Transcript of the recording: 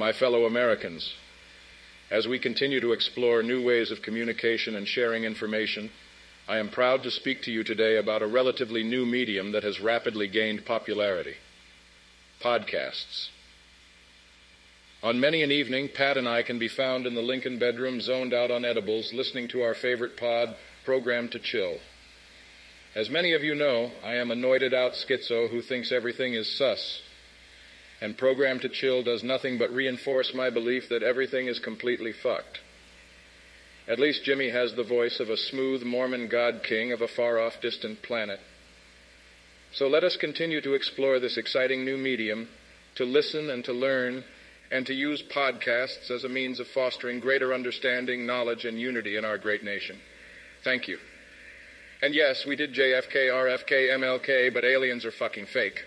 my fellow Americans, as we continue to explore new ways of communication and sharing information, I am proud to speak to you today about a relatively new medium that has rapidly gained popularity podcasts. On many an evening, Pat and I can be found in the Lincoln bedroom, zoned out on edibles, listening to our favorite pod, Programmed to Chill. As many of you know, I am a noited out schizo who thinks everything is sus. And Programmed to Chill does nothing but reinforce my belief that everything is completely fucked. At least Jimmy has the voice of a smooth Mormon god king of a far off distant planet. So let us continue to explore this exciting new medium, to listen and to learn, and to use podcasts as a means of fostering greater understanding, knowledge, and unity in our great nation. Thank you. And yes, we did JFK, RFK, MLK, but aliens are fucking fake.